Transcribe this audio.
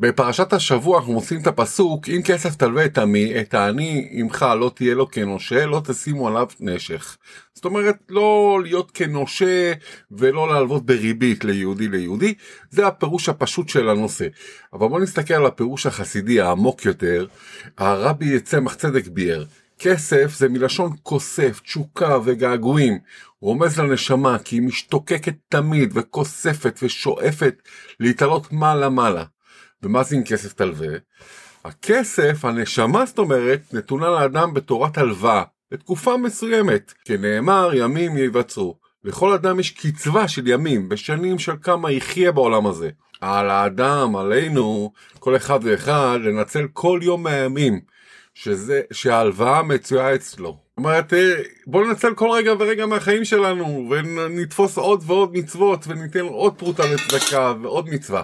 בפרשת השבוע אנחנו מוצאים את הפסוק אם כסף תלווה את עמי את העני עמך לא תהיה לו כנושה לא תשימו עליו נשך. זאת אומרת לא להיות כנושה ולא להלוות בריבית ליהודי ליהודי זה הפירוש הפשוט של הנושא. אבל בוא נסתכל על הפירוש החסידי העמוק יותר הרבי צמח צדק ביאר כסף זה מלשון כוסף, תשוקה וגעגועים. רומז לנשמה כי היא משתוקקת תמיד וכוספת ושואפת להתעלות מעלה מעלה. ומה זה עם כסף תלווה? הכסף, הנשמה זאת אומרת, נתונה לאדם בתורת הלוואה, לתקופה מסוימת, כנאמר ימים ייווצרו. לכל אדם יש קצבה של ימים, בשנים של כמה יחיה בעולם הזה. על האדם, עלינו, כל אחד ואחד, לנצל כל יום מהימים, שזה, שההלוואה מצויה אצלו. זאת אומרת, בוא ננצל כל רגע ורגע מהחיים שלנו, ונתפוס עוד ועוד מצוות, וניתן עוד פרוטה לצדקה ועוד מצווה.